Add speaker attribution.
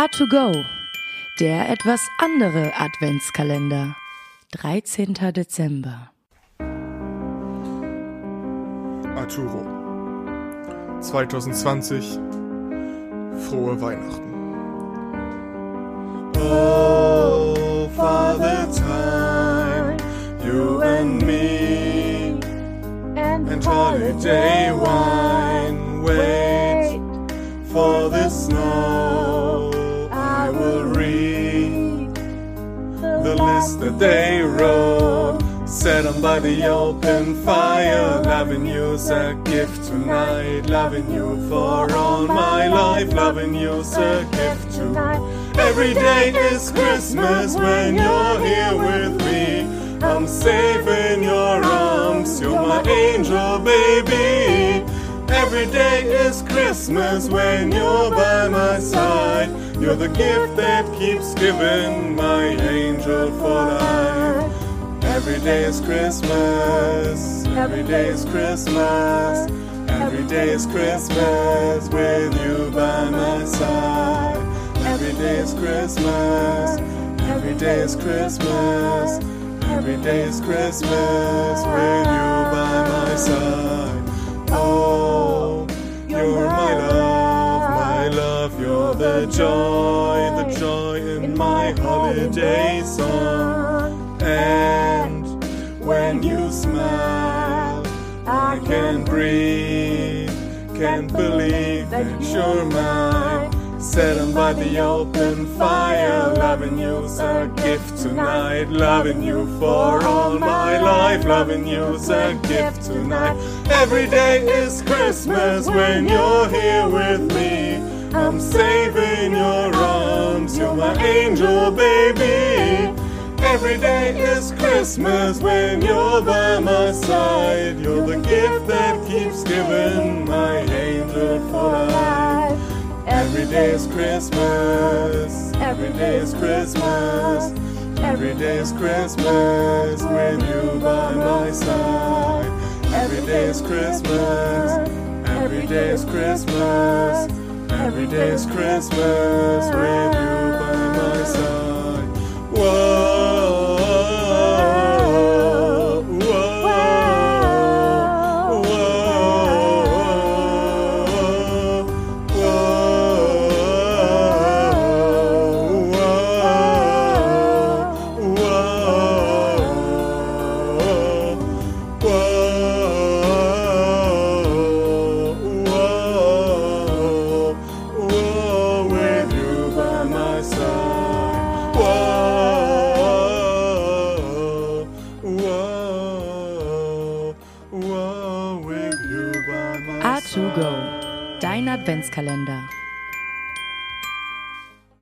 Speaker 1: A2Go, der etwas andere Adventskalender. 13. Dezember.
Speaker 2: Arturo. 2020. Frohe Weihnachten.
Speaker 3: Oh, Father Time, you and me, and holiday wine. Wait for the snow. The day wrote. Set by the open fire. Loving you's a gift tonight. Loving you for all my life. Loving you's a gift tonight. Every day is Christmas when you're here with me. I'm safe in your arms. You're my angel, baby. Every day is Christmas when you're by my side. You're the gift that keeps giving, my angel for life. Every day is Christmas. Every day is Christmas. Every day is Christmas with you by my side. Every day is Christmas. Every day is Christmas. Every day is Christmas with you by my side. My holiday song. And when you smile, I can breathe. Can't believe that you're mine. Sitting by the open fire, loving you's a gift tonight. Loving you for all my life, loving you's a gift tonight. Every day is Christmas when you're here with me. I'm saving your arms, you're my angel, baby. Every day is Christmas when you're by my side. You're the gift that keeps giving, my angel for life. Every day is Christmas. Every day is Christmas. Every day is Christmas when you're by my side. Every day is Christmas. Every day is Christmas. Every day is Christmas with you by my side. Whoa, with you by my side.
Speaker 1: A2Go, dein Adventskalender.